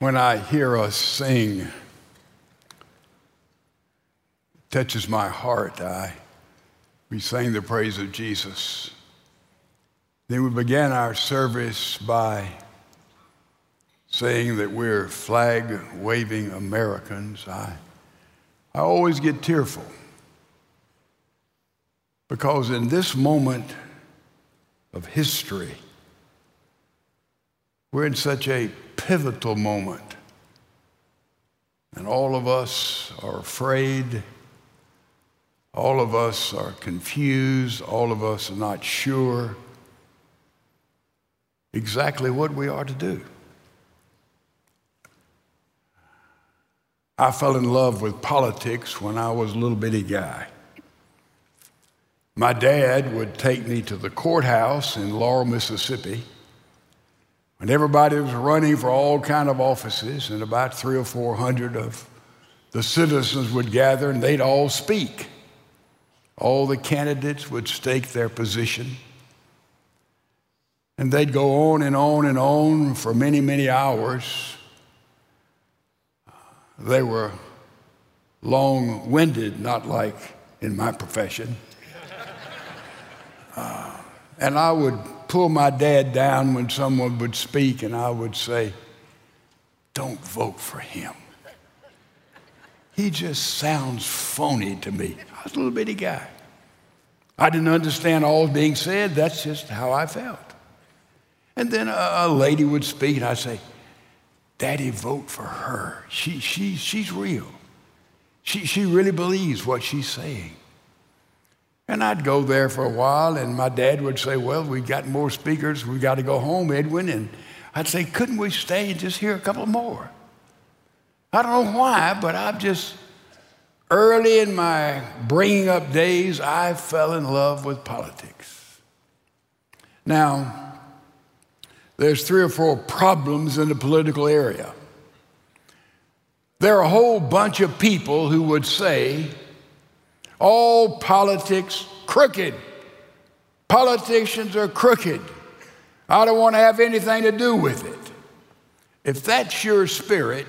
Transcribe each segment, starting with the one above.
when I hear us sing, touches my heart. I, we sang the praise of Jesus. Then we began our service by saying that we're flag waving Americans. I, I always get tearful because in this moment of history, we're in such a pivotal moment. And all of us are afraid. All of us are confused. All of us are not sure exactly what we are to do. I fell in love with politics when I was a little bitty guy. My dad would take me to the courthouse in Laurel, Mississippi and everybody was running for all kind of offices, and about three or four hundred of the citizens would gather and they'd all speak. All the candidates would stake their position. And they'd go on and on and on for many, many hours. They were long winded, not like in my profession. Uh, and I would pull my dad down when someone would speak, and I would say, Don't vote for him. He just sounds phony to me. I was a little bitty guy. I didn't understand all being said. That's just how I felt. And then a, a lady would speak, and I'd say, Daddy, vote for her. She, she, she's real. She, she really believes what she's saying. And I'd go there for a while, and my dad would say, Well, we've got more speakers. We've got to go home, Edwin. And I'd say, Couldn't we stay and just hear a couple more? I don't know why, but I've just, early in my bringing up days, I fell in love with politics. Now, there's three or four problems in the political area. There are a whole bunch of people who would say, all politics crooked. Politicians are crooked. I don't want to have anything to do with it. If that's your spirit,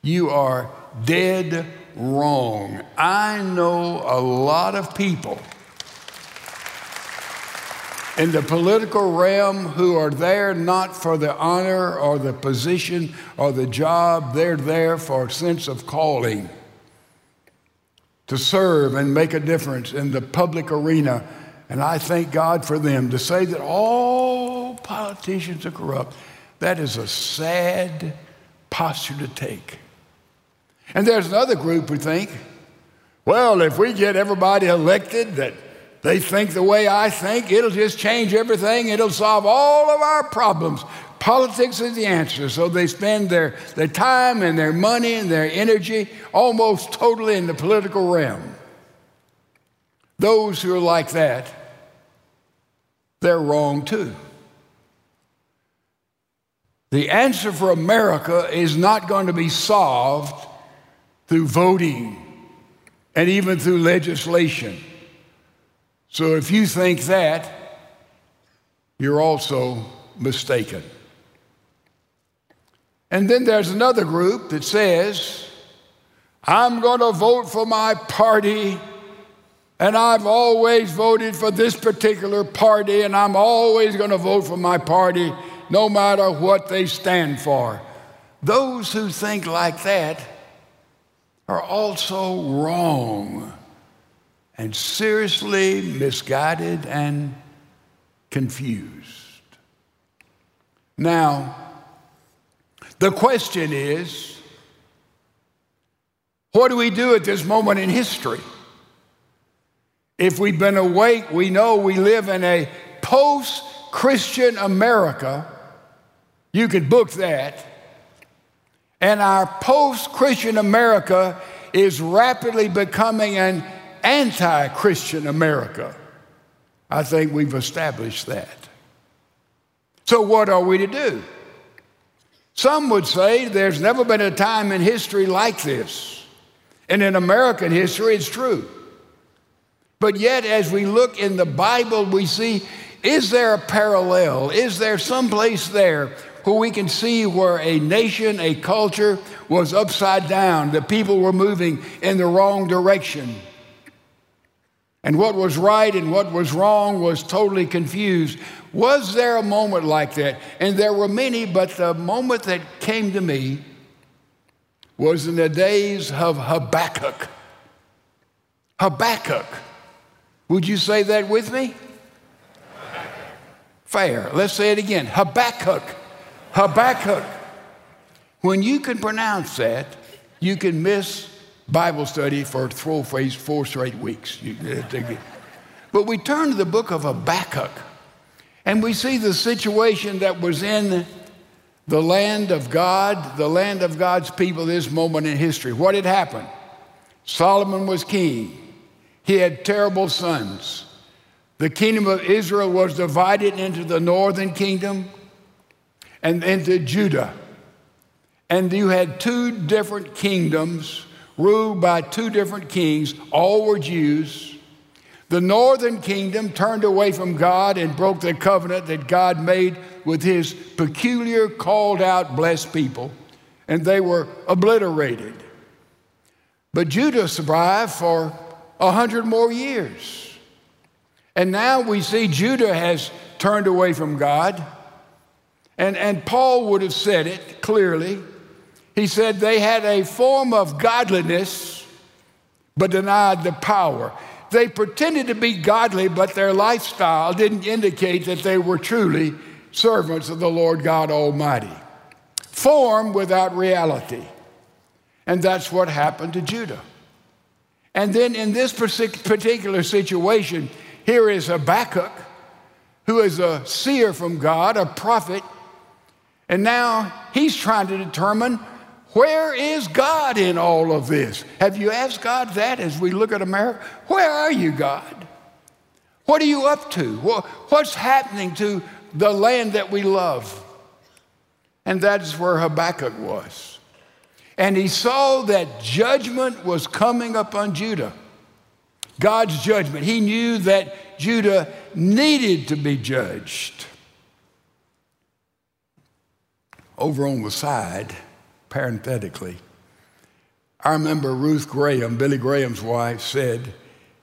you are dead wrong. I know a lot of people in the political realm who are there not for the honor or the position or the job, they're there for a sense of calling to serve and make a difference in the public arena. And I thank God for them. To say that all politicians are corrupt, that is a sad posture to take. And there's another group who think, well, if we get everybody elected that they think the way I think, it'll just change everything, it'll solve all of our problems. Politics is the answer. So they spend their, their time and their money and their energy almost totally in the political realm. Those who are like that, they're wrong too. The answer for America is not going to be solved through voting and even through legislation. So if you think that, you're also mistaken. And then there's another group that says, I'm going to vote for my party, and I've always voted for this particular party, and I'm always going to vote for my party no matter what they stand for. Those who think like that are also wrong and seriously misguided and confused. Now, the question is what do we do at this moment in history? If we've been awake, we know we live in a post Christian America. You could book that. And our post Christian America is rapidly becoming an anti Christian America. I think we've established that. So, what are we to do? Some would say there's never been a time in history like this. And in American history, it's true. But yet, as we look in the Bible, we see is there a parallel? Is there some place there where we can see where a nation, a culture was upside down. The people were moving in the wrong direction. And what was right and what was wrong was totally confused. Was there a moment like that? And there were many, but the moment that came to me was in the days of Habakkuk. Habakkuk. Would you say that with me? Fair. Let's say it again. Habakkuk. Habakkuk. When you can pronounce that, you can miss Bible study for four, four straight weeks. Uh, but we turn to the book of Habakkuk and we see the situation that was in the land of God, the land of God's people, this moment in history. What had happened? Solomon was king, he had terrible sons. The kingdom of Israel was divided into the northern kingdom and into Judah. And you had two different kingdoms ruled by two different kings. All were Jews. The northern kingdom turned away from God and broke the covenant that God made with his peculiar, called out, blessed people, and they were obliterated. But Judah survived for a hundred more years. And now we see Judah has turned away from God. And, and Paul would have said it clearly. He said they had a form of godliness, but denied the power. They pretended to be godly, but their lifestyle didn't indicate that they were truly servants of the Lord God Almighty. Form without reality. And that's what happened to Judah. And then in this particular situation, here is Habakkuk, who is a seer from God, a prophet, and now he's trying to determine where is God in all of this? Have you asked God that as we look at America? Where are you, God? What are you up to? What's happening to the land that we love? And that's where Habakkuk was. And he saw that judgment was coming upon Judah. God's judgment. He knew that Judah needed to be judged. Over on the side, parenthetically, I remember Ruth Graham, Billy Graham's wife, said,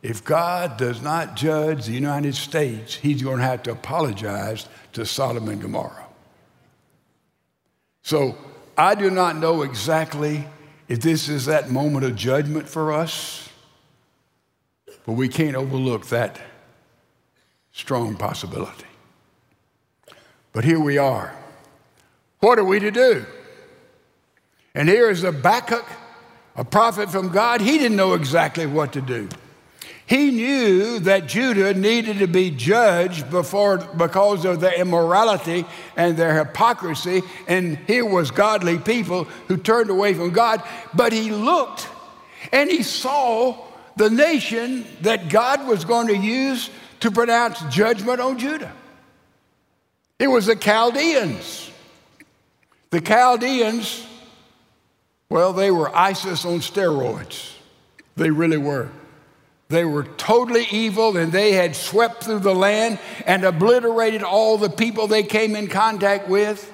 if God does not judge the United States, he's going to have to apologize to Sodom and Gomorrah. So I do not know exactly if this is that moment of judgment for us. But we can't overlook that strong possibility. But here we are. What are we to do? And here is Habakkuk, a prophet from God. He didn't know exactly what to do. He knew that Judah needed to be judged before, because of their immorality and their hypocrisy, and here was godly people who turned away from God. But he looked and he saw the nation that God was going to use to pronounce judgment on Judah. It was the Chaldeans. The Chaldeans, well, they were ISIS on steroids. They really were. They were totally evil and they had swept through the land and obliterated all the people they came in contact with.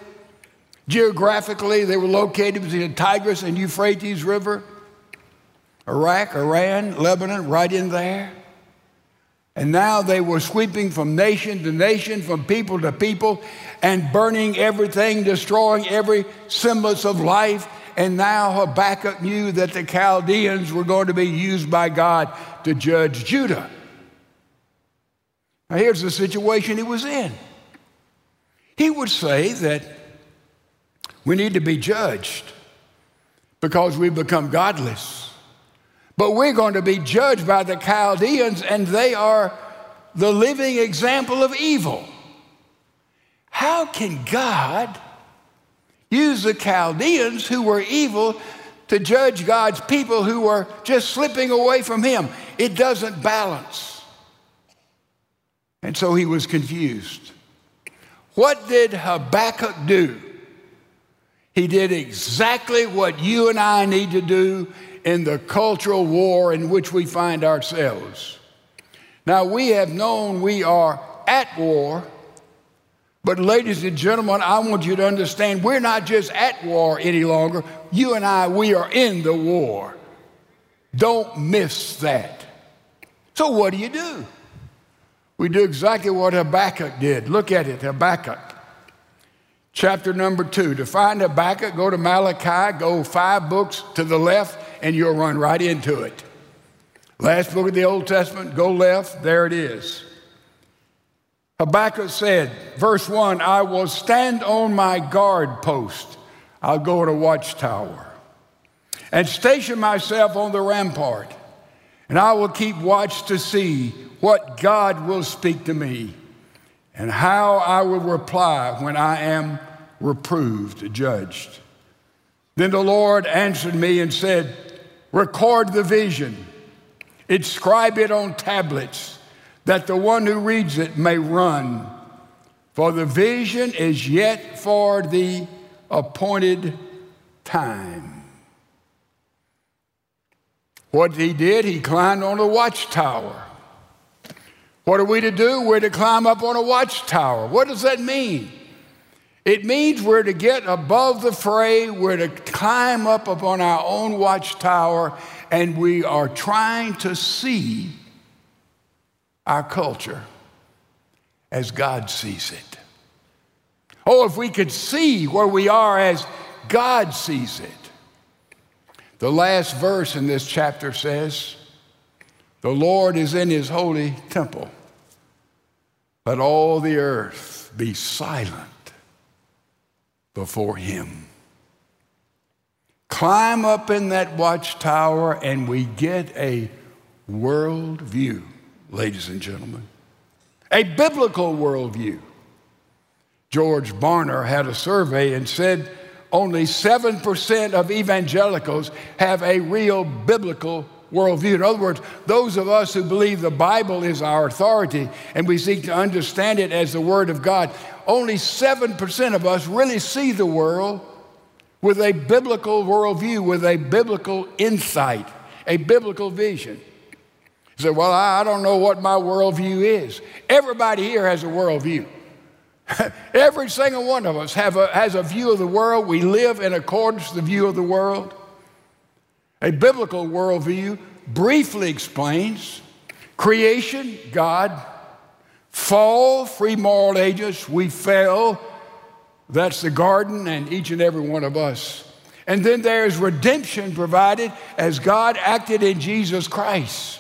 Geographically, they were located between the Tigris and Euphrates River. Iraq, Iran, Lebanon, right in there. And now they were sweeping from nation to nation, from people to people, and burning everything, destroying every semblance of life. And now Habakkuk knew that the Chaldeans were going to be used by God to judge Judah. Now, here's the situation he was in. He would say that we need to be judged because we've become godless. But we're going to be judged by the Chaldeans, and they are the living example of evil. How can God use the Chaldeans who were evil to judge God's people who were just slipping away from Him? It doesn't balance. And so he was confused. What did Habakkuk do? He did exactly what you and I need to do in the cultural war in which we find ourselves. Now, we have known we are at war But, ladies and gentlemen, I want you to understand we're not just at war any longer. You and I, we are in the war. Don't miss that. So, what do you do? We do exactly what Habakkuk did. Look at it, Habakkuk. Chapter number two. To find Habakkuk, go to Malachi, go five books to the left, and you'll run right into it. Last book of the Old Testament, go left, there it is. Habakkuk said, verse 1 I will stand on my guard post. I'll go to watchtower and station myself on the rampart, and I will keep watch to see what God will speak to me and how I will reply when I am reproved, judged. Then the Lord answered me and said, Record the vision, inscribe it on tablets that the one who reads it may run. For the vision is yet for the appointed time. What he did, he climbed on a watchtower. What are we to do? We're to climb up on a watchtower. What does that mean? It means we're to get above the fray, we're to climb up upon our own watchtower, and we are trying to see our culture as God sees it. Oh, if we could see where we are as God sees it. The last verse in this chapter says, The Lord is in his holy temple. Let all the earth be silent before him. Climb up in that watchtower and we get a world view ladies and gentlemen. A biblical worldview. George Barna had a survey and said only 7% of evangelicals have a real biblical worldview. In other words, those of us who believe the Bible is our authority and we seek to understand it as the Word of God, only 7% of us really see the world with a biblical worldview, with a biblical insight, a biblical vision. You say, Well, I don't know what my worldview is. Everybody here has a worldview. Every single one of us a, has a view of the world. We live in accordance to the view of the world. A biblical worldview briefly explains creation, God, fall, free moral agents, we fell. That's the garden and each and every one of us. And then there's redemption provided as God acted in Jesus Christ.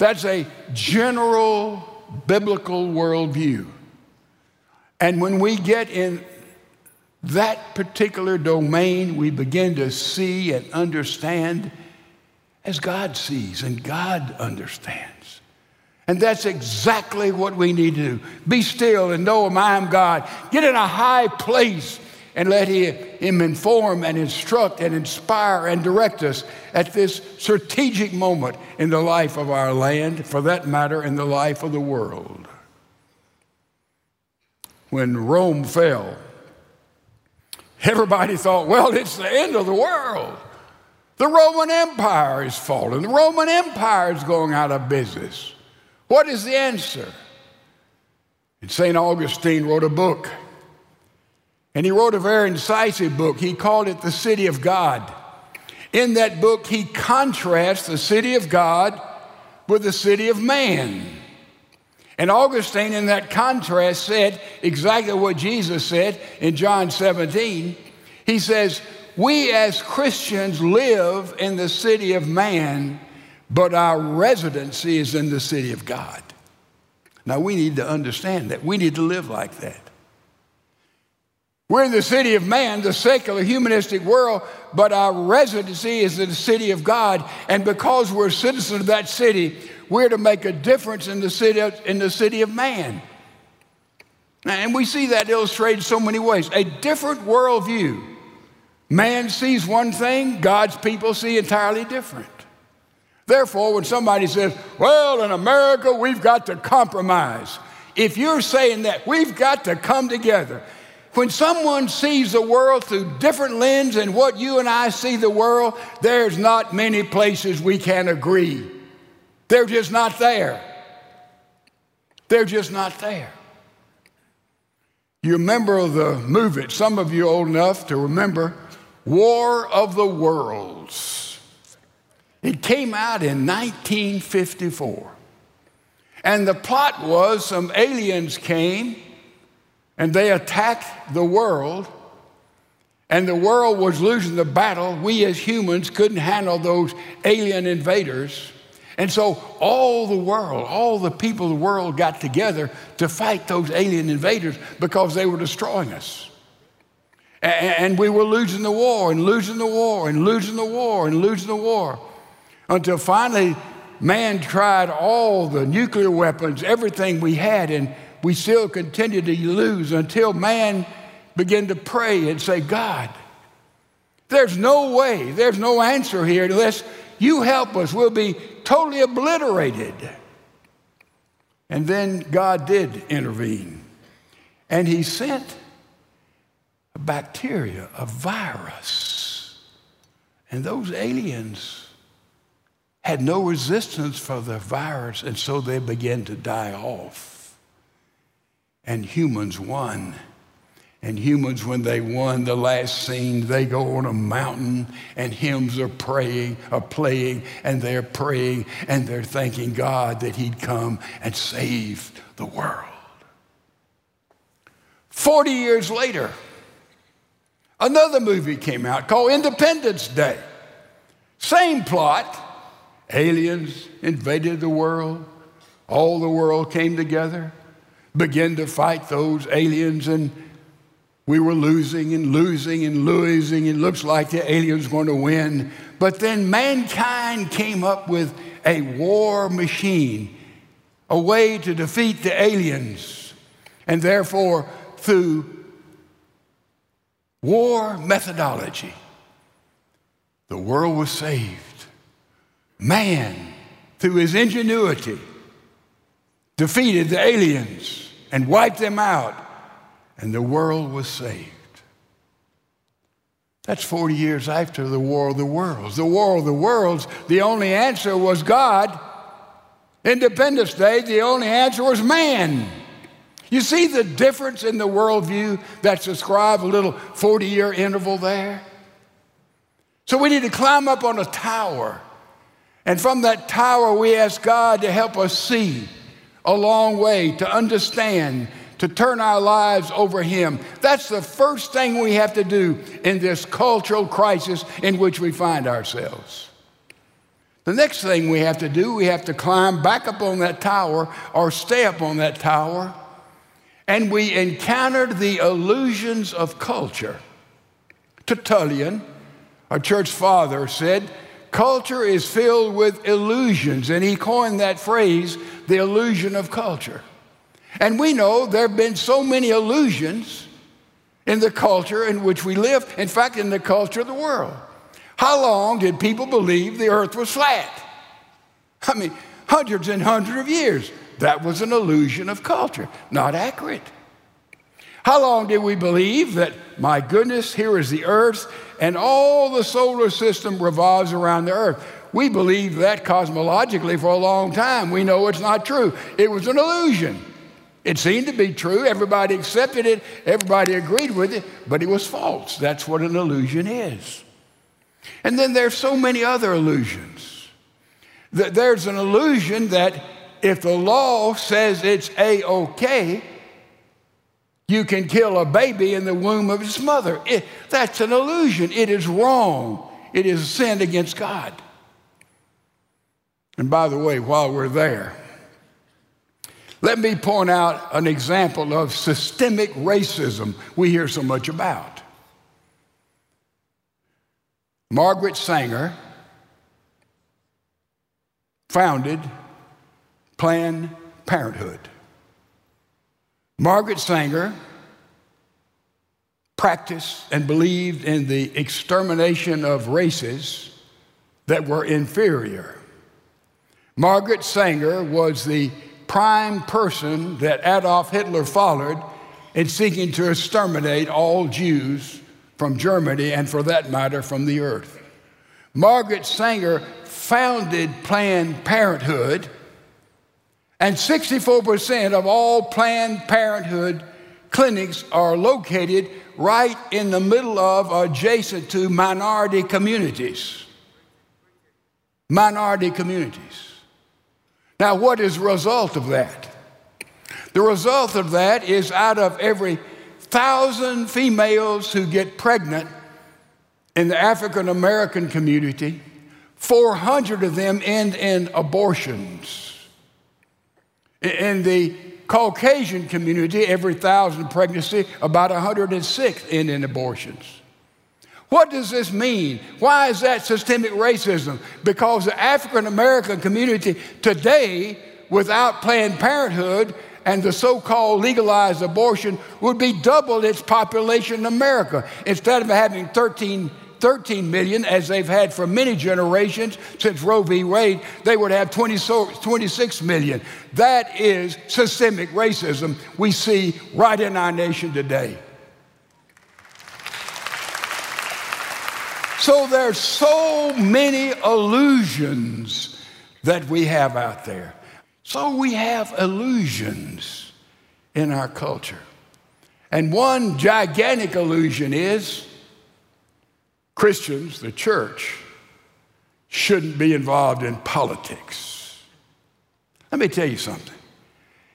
That's a general biblical worldview. And when we get in that particular domain, we begin to see and understand as God sees and God understands. And that's exactly what we need to do. Be still and know oh, I am God. Get in a high place and let Him inform and instruct and inspire and direct us at this strategic moment in the life of our land, for that matter, in the life of the world. When Rome fell, everybody thought, well, it's the end of the world. The Roman Empire is falling. The Roman Empire is going out of business. What is the answer? And St. Augustine wrote a book and he wrote a very incisive book. He called it The City of God. In that book, he contrasts the city of God with the city of man. And Augustine, in that contrast, said exactly what Jesus said in John 17. He says, We as Christians live in the city of man, but our residency is in the city of God. Now, we need to understand that. We need to live like that. We're in the city of man, the secular humanistic world, but our residency is in the city of God. And because we're citizens of that city, we're to make a difference in the city of, in the city of man. And we see that illustrated so many ways. A different worldview. Man sees one thing, God's people see entirely different. Therefore, when somebody says, Well, in America, we've got to compromise, if you're saying that, we've got to come together when someone sees the world through different lens than what you and I see the world, there's not many places we can agree. They're just not there. They're just not there. You remember the movie, some of you old enough to remember War of the Worlds. It came out in 1954. And the plot was some aliens came and they attacked the world, and the world was losing the battle. We as humans couldn't handle those alien invaders. And so all the world, all the people of the world got together to fight those alien invaders because they were destroying us. And we were losing the war and losing the war and losing the war and losing the war until finally man tried all the nuclear weapons, everything we had, and we still continued to lose until man began to pray and say, God, there's no way, there's no answer here unless you help us. We'll be totally obliterated. And then God did intervene. And He sent a bacteria, a virus. And those aliens had no resistance for the virus, and so they began to die off. And humans won. And humans, when they won the last scene, they go on a mountain and hymns are praying, are playing, and they're praying and they're thanking God that He'd come and save the world. 40 years later, another movie came out called Independence Day. Same plot. Aliens invaded the world. All the world came together, began to fight those aliens and we were losing and losing and losing. It looks like the aliens going to win. But then mankind came up with a war machine, a way to defeat the aliens. And therefore, through war methodology, the world was saved. Man, through his ingenuity, defeated the aliens and wiped them out and the world was saved. That's 40 years after the War of the Worlds. The War of the Worlds, the only answer was God. Independence Day, the only answer was man. You see the difference in the worldview that's described, a little 40 year interval there? So we need to climb up on a tower. And from that tower, we ask God to help us see a long way, to understand, to turn our lives over Him. That's the first thing we have to do in this cultural crisis in which we find ourselves. The next thing we have to do, we have to climb back up on that tower or stay up on that tower, and we encountered the illusions of culture. Tertullian, our church father, said, Culture is filled with illusions, and he coined that phrase, the illusion of culture. And we know there have been so many illusions in the culture in which we live, in fact, in the culture of the world. How long did people believe the earth was flat? I mean, hundreds and hundreds of years. That was an illusion of culture, not accurate. How long did we believe that, my goodness, here is the earth and all the solar system revolves around the earth? We believed that cosmologically for a long time. We know it's not true. It was an illusion. It seemed to be true. Everybody accepted it. Everybody agreed with it, but it was false. That's what an illusion is. And then there's so many other illusions. There's an illusion that if the law says it's a okay, you can kill a baby in the womb of its mother. It, that's an illusion. It is wrong. It is sin against God. And by the way, while we're there, let me point out an example of systemic racism we hear so much about. Margaret Sanger founded Planned Parenthood. Margaret Sanger practiced and believed in the extermination of races that were inferior. Margaret Sanger was the prime person that Adolf Hitler followed in seeking to exterminate all Jews from Germany and, for that matter, from the earth. Margaret Sanger founded Planned Parenthood, and 64% of all Planned Parenthood clinics are located right in the middle of, or adjacent to minority communities. Minority communities. Now, what is the result of that? The result of that is out of every thousand females who get pregnant in the African American community, 400 of them end in abortions. In the Caucasian community, every thousand pregnancy, about 106 end in abortions. What does this mean? Why is that systemic racism? Because the African American community today, without Planned Parenthood and the so called legalized abortion, would be double its population in America. Instead of having 13 13 million, as they've had for many generations since Roe v. Wade, they would have 20, 26 million. That is systemic racism we see right in our nation today. So there's so many illusions that we have out there. So we have illusions in our culture. And one gigantic illusion is Christians, the church, shouldn't be involved in politics. Let me tell you something.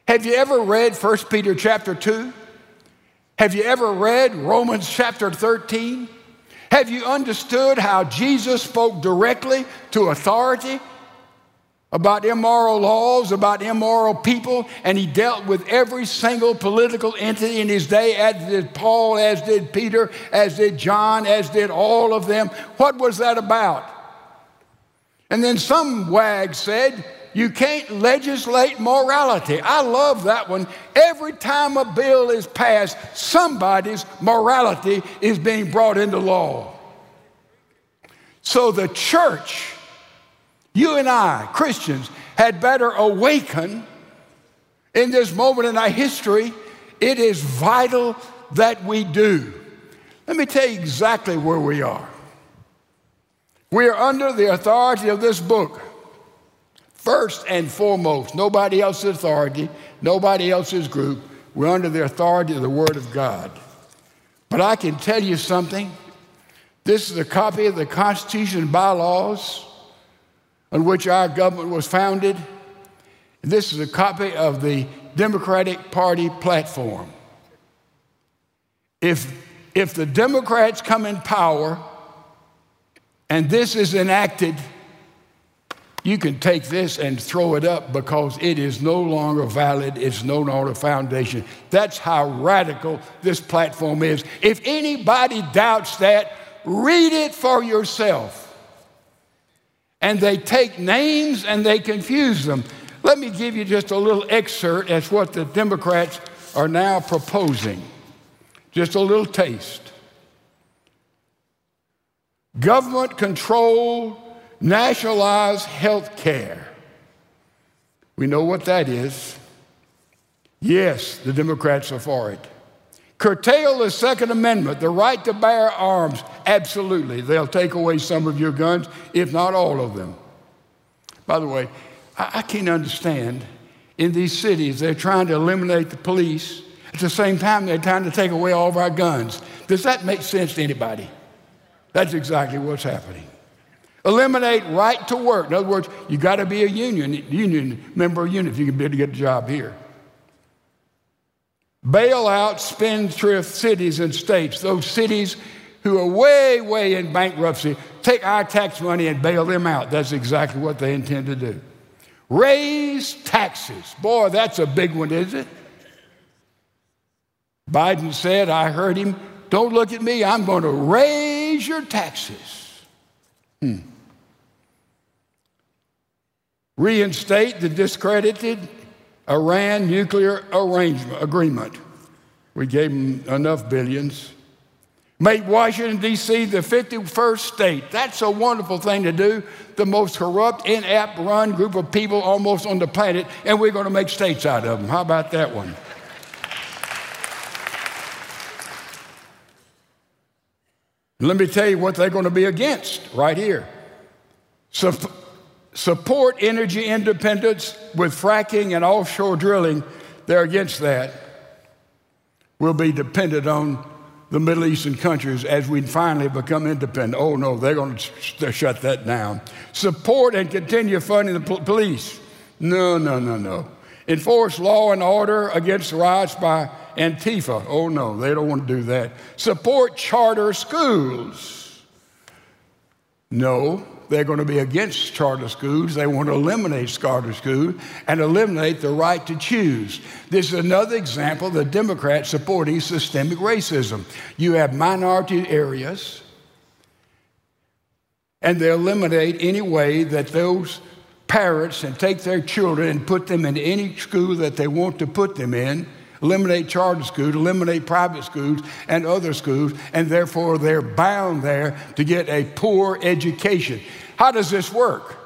Have you ever read 1 Peter chapter 2? Have you ever read Romans chapter 13? Have you understood how Jesus spoke directly to authority about immoral laws, about immoral people, and he dealt with every single political entity in his day, as did Paul, as did Peter, as did John, as did all of them. What was that about? And then some wag said, You can't legislate morality. I love that one. Every time a bill is passed, somebody's morality is being brought into law. So the church you and I, Christians, had better awaken in this moment in our history. It is vital that we do. Let me tell you exactly where we are. We are under the authority of this book. First and foremost, nobody else's authority, nobody else's group. We're under the authority of the Word of God. But I can tell you something. This is a copy of the Constitution and bylaws on which our government was founded. This is a copy of the Democratic Party platform. If, if the Democrats come in power and this is enacted, you can take this and throw it up because it is no longer valid, it's no longer a foundation. That's how radical this platform is. If anybody doubts that, read it for yourself and they take names and they confuse them. Let me give you just a little excerpt as what the Democrats are now proposing. Just a little taste. Government control, nationalized health care. We know what that is. Yes, the Democrats are for it. Curtail the Second Amendment, the right to bear arms. Absolutely. They'll take away some of your guns, if not all of them. By the way, I, I can't understand in these cities, they're trying to eliminate the police. At the same time, they're trying to take away all of our guns. Does that make sense to anybody? That's exactly what's happening. Eliminate right to work. In other words, you got to be a union, union member of union if you can be able to get a job here bail out spendthrift cities and states, those cities who are way, way in bankruptcy, take our tax money and bail them out. That's exactly what they intend to do. Raise taxes. Boy, that's a big one, is it? Biden said, I heard him, don't look at me, I'm going to raise your taxes. Hmm. Reinstate the discredited Iran nuclear arrangement, agreement. We gave them enough billions. Make Washington, D.C. the 51st state. That's a wonderful thing to do. The most corrupt, inept run group of people almost on the planet, and we're going to make states out of them. How about that one? Let me tell you what they're going to be against right here. Sup- support energy independence with fracking and offshore drilling. They're against that. We'll be dependent on the Middle Eastern countries as we finally become independent. Oh no, they're going to shut that down. Support and continue funding the police. No, no, no, no. Enforce law and order against riots by Antifa. Oh no, they don't want to do that. Support charter schools. No, they're going to be against charter schools. They want to eliminate charter schools and eliminate the right to choose. This is another example of the Democrats supporting systemic racism. You have minority areas, and they eliminate any way that those parents and take their children and put them in any school that they want to put them in eliminate charter schools, eliminate private schools and other schools, and therefore they're bound there to get a poor education. How does this work?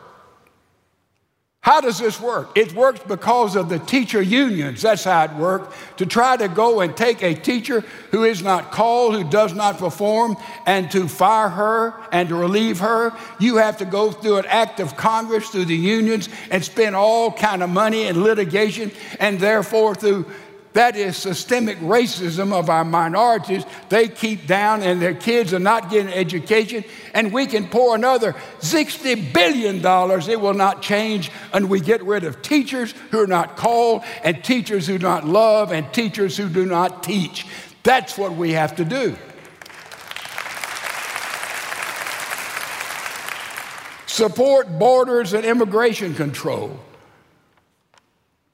How does this work? It works because of the teacher unions. That's how it works. To try to go and take a teacher who is not called, who does not perform, and to fire her and to relieve her, you have to go through an act of Congress, through the unions, and spend all kind of money in litigation, and therefore through that is systemic racism of our minorities. They keep down and their kids are not getting education, and we can pour another $60 billion. It will not change, and we get rid of teachers who are not called, and teachers who do not love, and teachers who do not teach. That's what we have to do. Support borders and immigration control.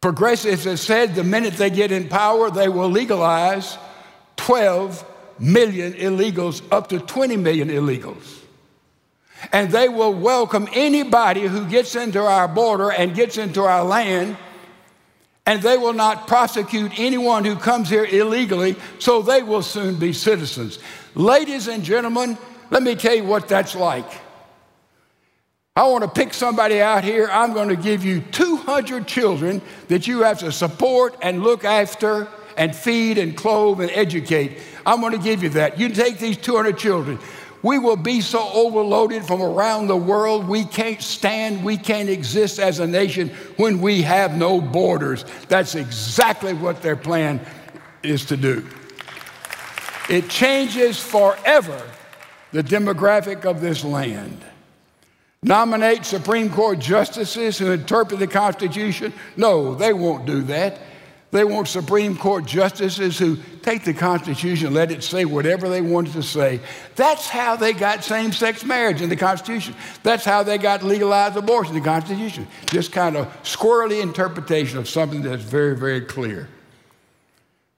Progressives have said the minute they get in power, they will legalize 12 million illegals, up to 20 million illegals. And they will welcome anybody who gets into our border and gets into our land, and they will not prosecute anyone who comes here illegally, so they will soon be citizens. Ladies and gentlemen, let me tell you what that's like. I want to pick somebody out here. I'm going to give you 200 children that you have to support and look after and feed and clothe and educate. I'm going to give you that. You take these 200 children. We will be so overloaded from around the world, we can't stand, we can't exist as a nation when we have no borders. That's exactly what their plan is to do. It changes forever the demographic of this land nominate Supreme Court justices who interpret the Constitution? No, they won't do that. They want Supreme Court justices who take the Constitution let it say whatever they want to say. That's how they got same sex marriage in the Constitution. That's how they got legalized abortion in the Constitution. Just kind of squirrely interpretation of something that's very, very clear.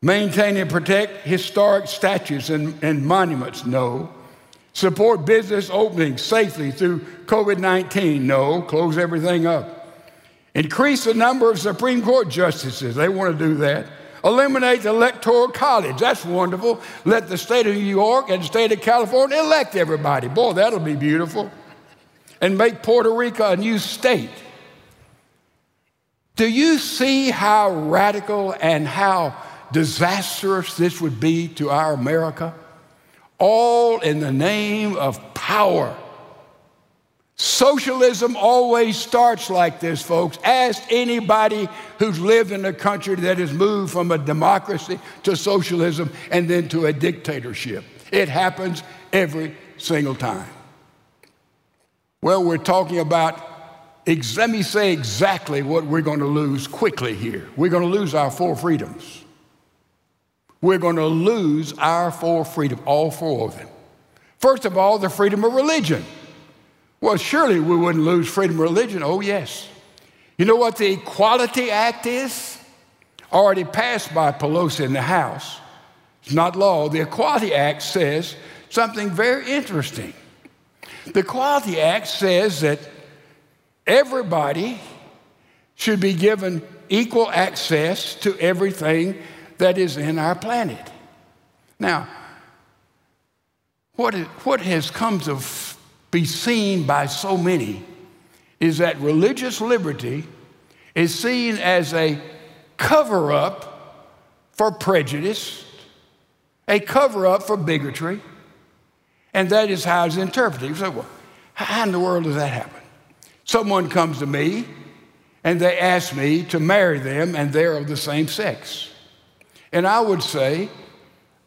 Maintain and protect historic statues and, and monuments? No. Support business opening safely through COVID 19? No, close everything up. Increase the number of Supreme Court justices. They want to do that. Eliminate the Electoral College. That's wonderful. Let the state of New York and the state of California elect everybody. Boy, that'll be beautiful. And make Puerto Rico a new state. Do you see how radical and how disastrous this would be to our America? All in the name of power. Socialism always starts like this, folks. Ask anybody who's lived in a country that has moved from a democracy to socialism and then to a dictatorship. It happens every single time. Well, we're talking about, let me say exactly what we're going to lose quickly here. We're going to lose our four freedoms we're going to lose our four freedom, all four of them. First of all, the freedom of religion. Well, surely we wouldn't lose freedom of religion. Oh, yes. You know what the Equality Act is? Already passed by Pelosi in the House. It's not law. The Equality Act says something very interesting. The Equality Act says that everybody should be given equal access to everything that is in our planet. Now, what, is, what has come to f- be seen by so many is that religious liberty is seen as a cover up for prejudice, a cover up for bigotry, and that is how it's interpreted. You say, well, how in the world does that happen? Someone comes to me and they ask me to marry them, and they're of the same sex. And I would say,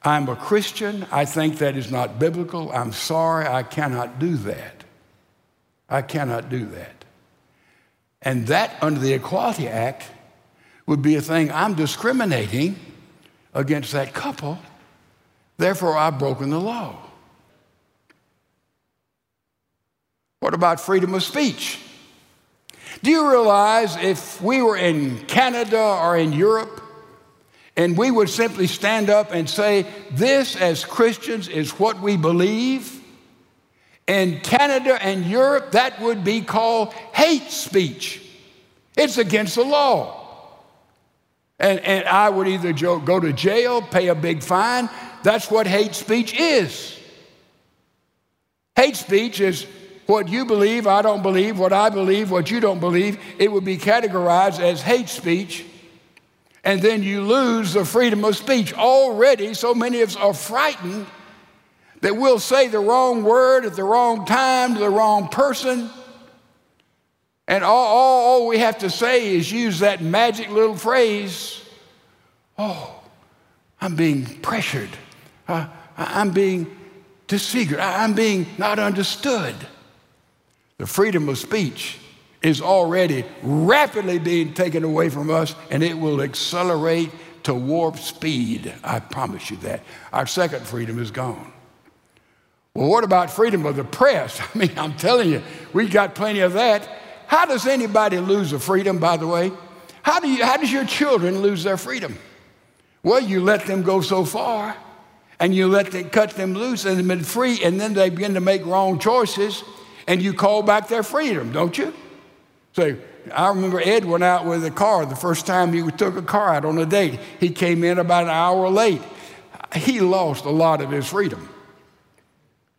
I'm a Christian. I think that is not biblical. I'm sorry. I cannot do that. I cannot do that. And that, under the Equality Act, would be a thing I'm discriminating against that couple. Therefore, I've broken the law. What about freedom of speech? Do you realize if we were in Canada or in Europe and we would simply stand up and say, This as Christians is what we believe? In Canada and Europe, that would be called hate speech. It's against the law. And, and I would either go to jail, pay a big fine. That's what hate speech is. Hate speech is what you believe, I don't believe, what I believe, what you don't believe. It would be categorized as hate speech. And then you lose the freedom of speech. Already, so many of us are frightened that we'll say the wrong word at the wrong time to the wrong person. And all, all, all, we have to say is use that magic little phrase Oh, I'm being pressured. Uh, I'm being disfigured. I'm being not understood. The freedom of speech is already rapidly being taken away from us, and it will accelerate to warp speed. I promise you that. Our second freedom is gone. Well, what about freedom of the press? I mean, I'm telling you, we got plenty of that. How does anybody lose a freedom, by the way? How, do you, how does your children lose their freedom? Well, you let them go so far and you let them cut them loose and they've been free, and then they begin to make wrong choices, and you call back their freedom, don't you? So I remember Ed went out with a car the first time he took a car out on a date. He came in about an hour late. He lost a lot of his freedom.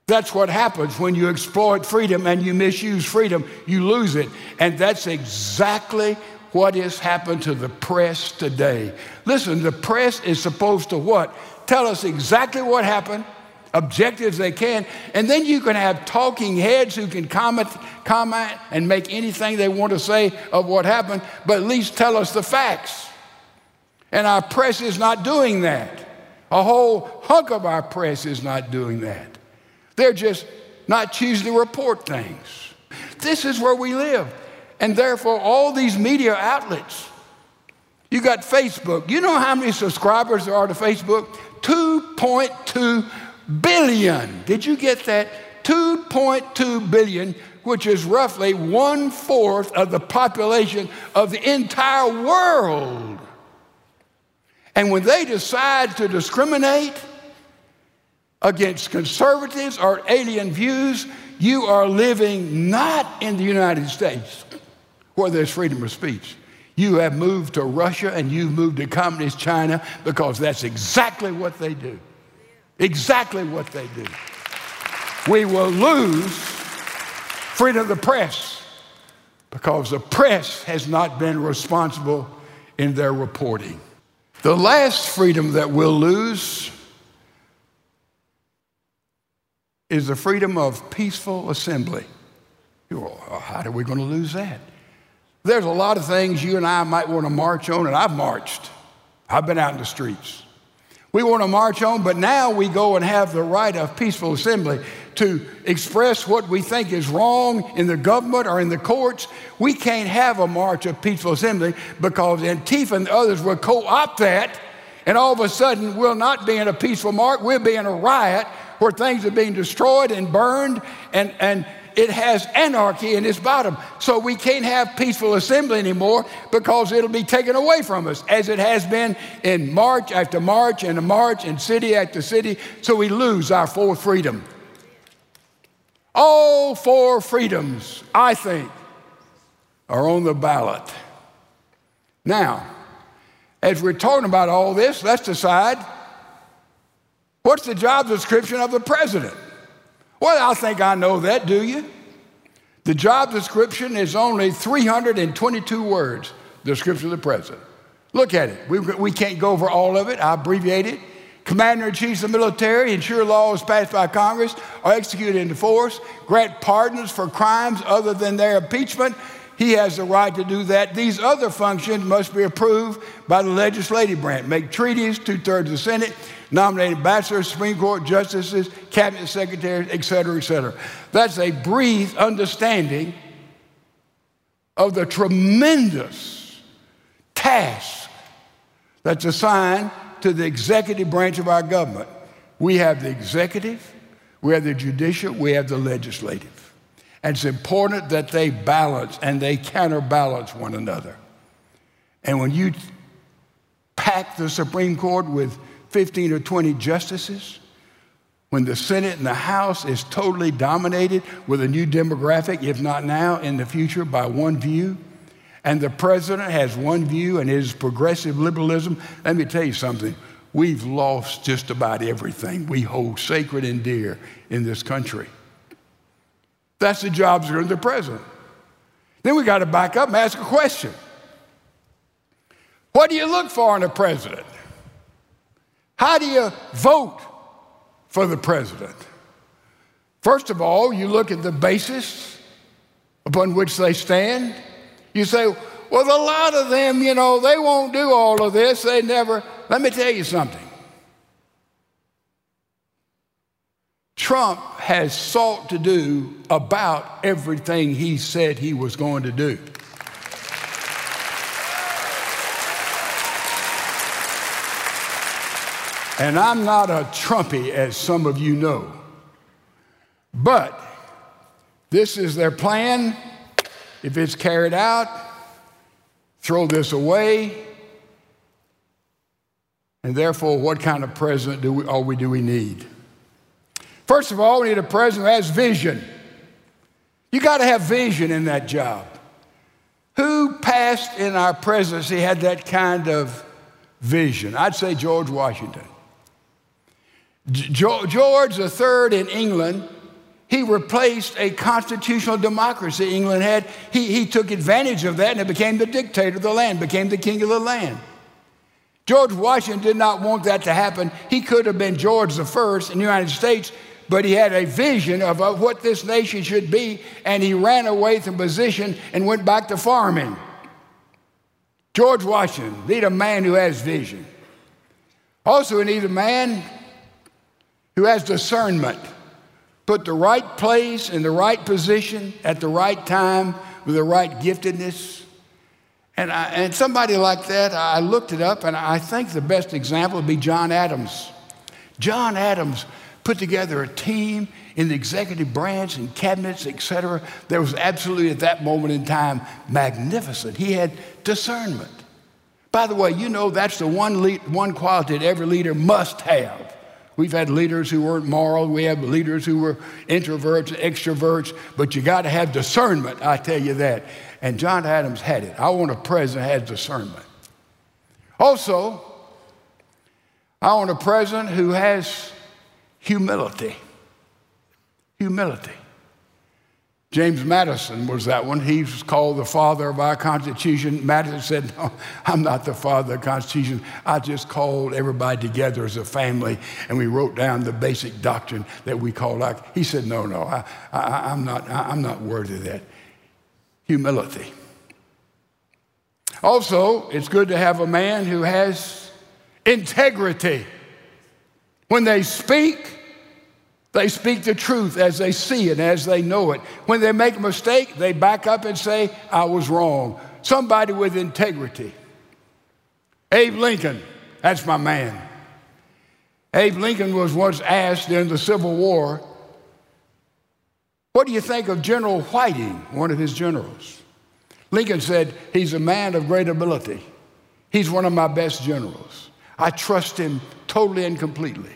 That's what happens when you exploit freedom and you misuse freedom, you lose it. And that's exactly what has happened to the press today. Listen, the press is supposed to what? Tell us exactly what happened, objective as they can, and then you can have talking heads who can comment, comment and make anything they want to say of what happened, but at least tell us the facts. And our press is not doing that. A whole hunk of our press is not doing that. They're just not choosing to report things. This is where we live. And therefore, all these media outlets, you got Facebook. You know how many subscribers there are to Facebook? 2.2 billion. Did you get that? 2.2 billion, which is roughly one fourth of the population of the entire world. And when they decide to discriminate, against conservatives or alien views, you are living not in the United States where there's freedom of speech. You have moved to Russia and you've moved to communist China because that's exactly what they do. Exactly what they do. We will lose freedom of the press because the press has not been responsible in their reporting. The last freedom that we'll lose is the freedom of peaceful assembly. Well, oh, how are we going to lose that? There's a lot of things you and I might want to march on, and I've marched. I've been out in the streets. We want to march on, but now we go and have the right of peaceful assembly to express what we think is wrong in the government or in the courts. We can't have a march of peaceful assembly because Antifa and others will co opt that, and all of a sudden we'll not be in a peaceful march, we'll be in a riot where things are being destroyed and burned, and, and it has anarchy in its bottom. So we can't have peaceful assembly anymore because it'll be taken away from us, as it has been in march after march and march and city after city. So we lose our fourth freedom. All four freedoms, I think, are on the ballot. Now, as we're talking about all this, let's decide What's the job description of the president? Well, I think I know that, do you? The job description is only 322 words, the description of the president. Look at it. We, we can't go over all of it. I abbreviate it. Commander in chief of the military ensure laws passed by Congress are executed into force, grant pardons for crimes other than their impeachment. He has the right to do that. These other functions must be approved by the legislative branch. Make treaties, two thirds of the Senate, nominate ambassadors, Supreme Court justices, cabinet secretaries, et cetera, et cetera. That's a brief understanding of the tremendous task that's assigned to the executive branch of our government. We have the executive, we have the judicial, we have the legislative. And it's important that they balance and they counterbalance one another. And when you pack the Supreme Court with 15 or 20 justices, when the Senate and the House is totally dominated with a new demographic, if not now, in the future, by one view, and the president has one view and his progressive liberalism, let me tell you something. We've lost just about everything we hold sacred and dear in this country. That's the jobs of the president. Then we got to back up and ask a question. What do you look for in a president? How do you vote for the president? First of all, you look at the basis upon which they stand. You say, well, a lot of them, you know, they won't do all of this. They never. Let me tell you something. Trump has sought to do about everything he said he was going to do. And I'm not a Trumpy, as some of you know. But this is their plan. If it's carried out, throw this away. And therefore, what kind of president do we, are we, do we need? First of all, we need a president who has vision. You got to have vision in that job. Who passed in our presidency had that kind of vision? I'd say George Washington. George III in England he replaced a constitutional democracy England had. He, he took advantage of that and it became the dictator of the land, became the king of the land. George Washington did not want that to happen. He could have been George I in the United States, but he had a vision of, of what this nation should be, and he ran away from position and went back to farming. George Washington, need a man who has vision. Also, we need a man who has discernment put the right place in the right position at the right time with the right giftedness. And, I, and somebody like that, I looked it up, and I think the best example would be John Adams. John Adams put together a team in the executive branch and cabinets, et cetera, that was absolutely at that moment in time magnificent. He had discernment. By the way, you know that's the one, le- one quality that every leader must have. We've had leaders who weren't moral. We have leaders who were introverts, extroverts, but you got to have discernment, I tell you that. And John Adams had it. I want a president who has discernment. Also, I want a president who has humility. Humility. James Madison was that one. He was called the father of our Constitution. Madison said, No, I'm not the father of the Constitution. I just called everybody together as a family and we wrote down the basic doctrine that we call like. He said, No, no, I, I, I'm, not, I, I'm not worthy of that. Humility. Also, it's good to have a man who has integrity. When they speak, they speak the truth as they see it, as they know it. When they make a mistake, they back up and say, I was wrong. Somebody with integrity. Abe Lincoln, that's my man. Abe Lincoln was once asked during the Civil War, What do you think of General Whiting, one of his generals? Lincoln said, He's a man of great ability. He's one of my best generals. I trust him totally and completely.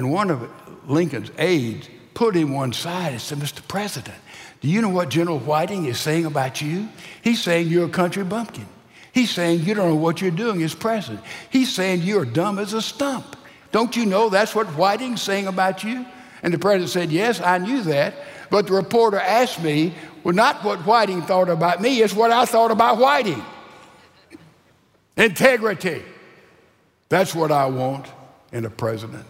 And one of Lincoln's aides put him one side and said, Mr. President, do you know what General Whiting is saying about you? He's saying you're a country bumpkin. He's saying you don't know what you're doing as president. He's saying you're dumb as a stump. Don't you know that's what Whiting's saying about you? And the president said, Yes, I knew that. But the reporter asked me, Well, not what Whiting thought about me, it's what I thought about Whiting. Integrity. That's what I want in a president.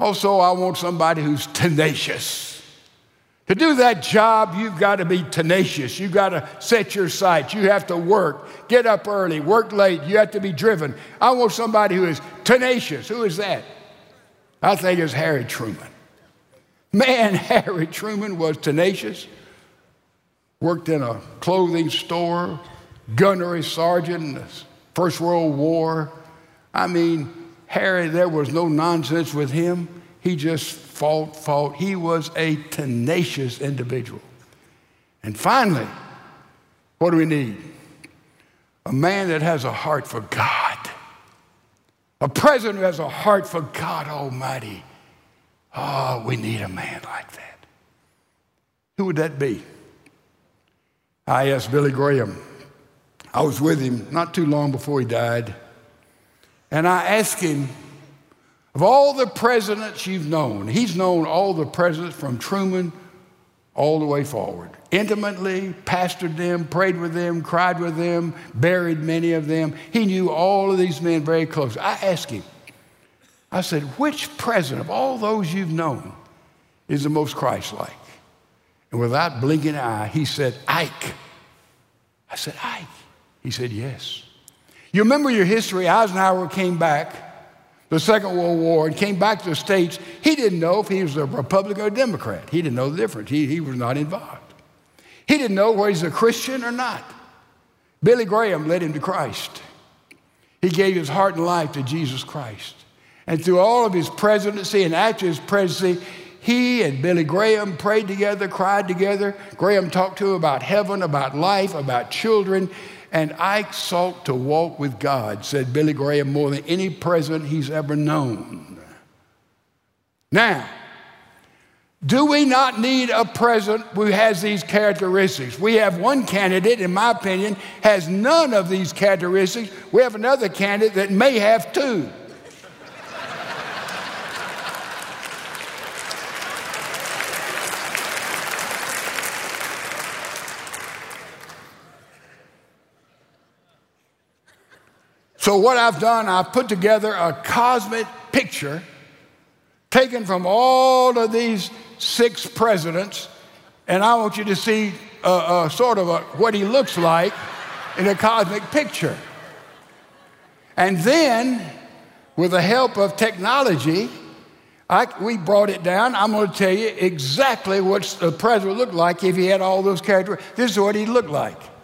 Also, I want somebody who's tenacious, To do that job, you've got to be tenacious. You've got to set your sights. You have to work, get up early, work late. You have to be driven. I want somebody who is tenacious. Who is that? I think it's Harry Truman. Man, Harry Truman was tenacious, worked in a clothing store, gunnery sergeant in the First World War. I mean, Harry, there was no nonsense with him. He just fought, fought. He was a tenacious individual. And finally, what do we need? A man that has a heart for God. A president who has a heart for God Almighty. Oh, we need a man like that. Who would that be? I asked Billy Graham. I was with him not too long before he died. And I asked him, of all the presidents you've known, he's known all the presidents from Truman all the way forward. Intimately, pastored them, prayed with them, cried with them, buried many of them. He knew all of these men very close. I asked him, I said, which president of all those you've known is the most Christ like? And without blinking an eye, he said, Ike. I said, Ike. He said, yes. You remember your history. Eisenhower came back, the Second World War, and came back to the States. He didn't know if he was a Republican or Democrat. He didn't know the difference. He, he was not involved. He didn't know whether he's a Christian or not. Billy Graham led him to Christ. He gave his heart and life to Jesus Christ. And through all of his presidency and after his presidency, he and Billy Graham prayed together, cried together. Graham talked to him about heaven, about life, about children. And I sought to walk with God, said Billy Graham, more than any president he's ever known. Now, do we not need a president who has these characteristics? We have one candidate, in my opinion, has none of these characteristics. We have another candidate that may have two. So, what I've done, I've put together a cosmic picture taken from all of these six presidents, and I want you to see uh, uh, sort of a, what he looks like in a cosmic picture. And then, with the help of technology, I, we brought it down. I'm going to tell you exactly what the president looked like if he had all those characteristics. This is what he looked like.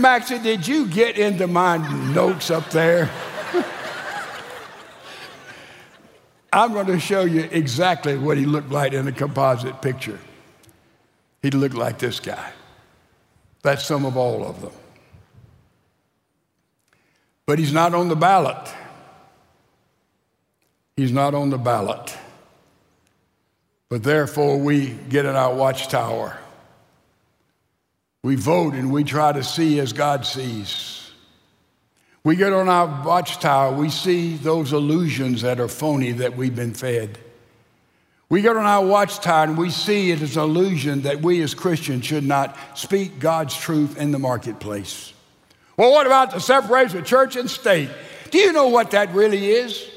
Maxey, did you get into my notes up there? I'm going to show you exactly what he looked like in a composite picture. He looked like this guy. That's some of all of them. But he's not on the ballot. He's not on the ballot. But therefore, we get in our watchtower we vote and we try to see as God sees. We get on our watchtower, we see those illusions that are phony that we've been fed. We get on our watchtower and we see it as an illusion that we as Christians should not speak God's truth in the marketplace. Well, what about the separation of church and state? Do you know what that really is?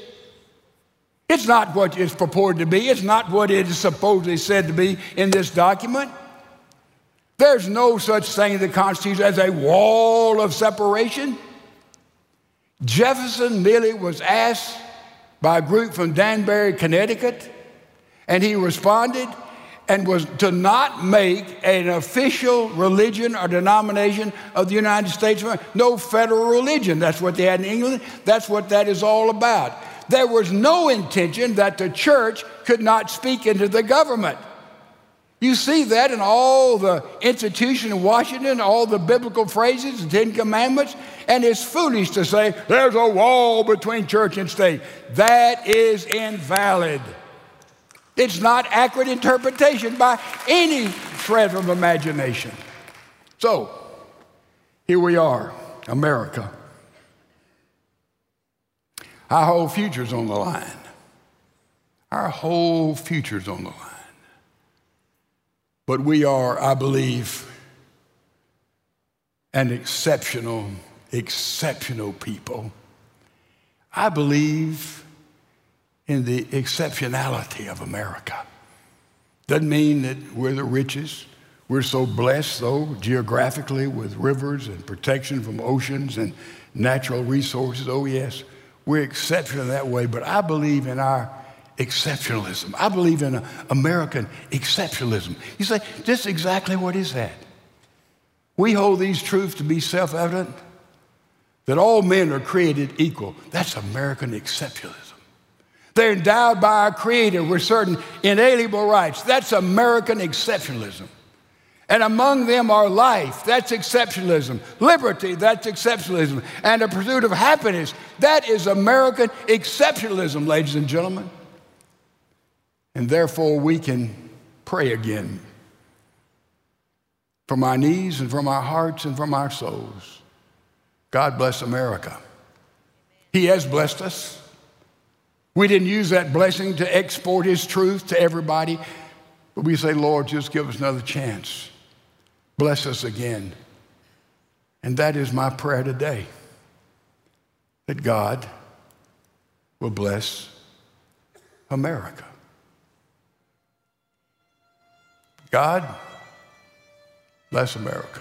It's not what it's purported to be. It's not what it is supposedly said to be in this document. There's no such thing in the Constitution as a wall of separation. Jefferson merely was asked by a group from Danbury, Connecticut, and he responded and was to not make an official religion or denomination of the United States. No federal religion. That's what they had in England. That's what that is all about. There was no intention that the church could not speak into the government. You see that in all the institution in Washington, all the biblical phrases, the Ten Commandments, and it's foolish to say there's a wall between church and state. That is invalid. It's not accurate interpretation by any shred of imagination. So, here we are, America. Our whole future's on the line. Our whole future's on the line. But we are, I believe, an exceptional, exceptional people. I believe in the exceptionality of America. Doesn't mean that we're the richest. We're so blessed, though, geographically with rivers and protection from oceans and natural resources. Oh, yes, we're exceptional that way, but I believe in our exceptionalism. I believe in American exceptionalism. You say, just exactly what is that? We hold these truths to be self evident that all men are created equal. That's American exceptionalism. They're endowed by our Creator with certain inalienable rights. That's American exceptionalism. And among them are life, that's exceptionalism, liberty, that's exceptionalism, and the pursuit of happiness, that is American exceptionalism, ladies and gentlemen. And therefore, we can pray again from our knees and from our hearts and from our souls. God bless America. He has blessed us. We didn't use that blessing to export His truth to everybody, but we say, Lord, just give us another chance. Bless us again. And that is my prayer today that God will bless America. God, bless America.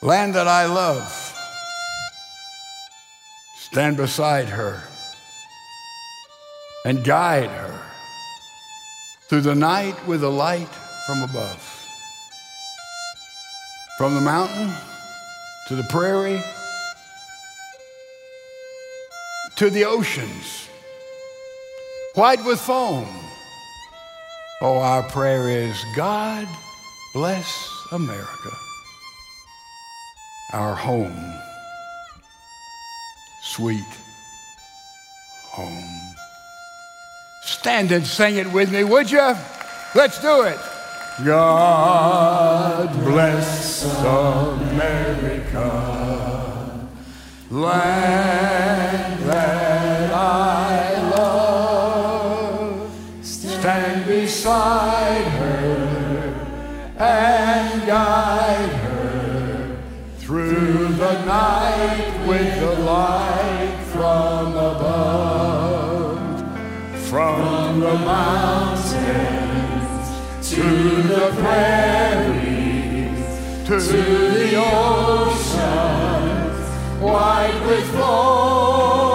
Land that I love, stand beside her and guide her through the night with a light from above. From the mountain to the prairie to the oceans, white with foam Oh, our prayer is God bless America, our home, sweet home. Stand and sing it with me, would you? Let's do it. God bless America, land beside her and guide her through the night with the light from above, from the mountains to the prairies to the ocean, white with foam.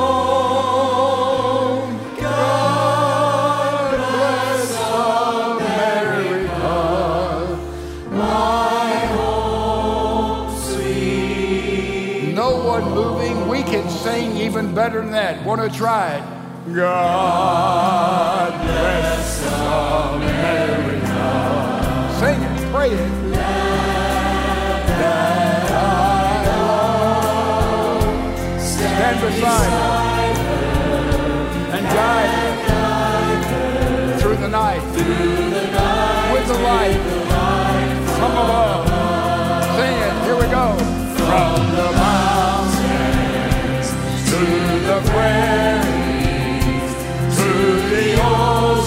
Better than that. Want to try it? God bless America. Sing it, pray it. Stand beside her and guide her through the night with the light from above. Sing it, here we go. From the mountain the praise to the old.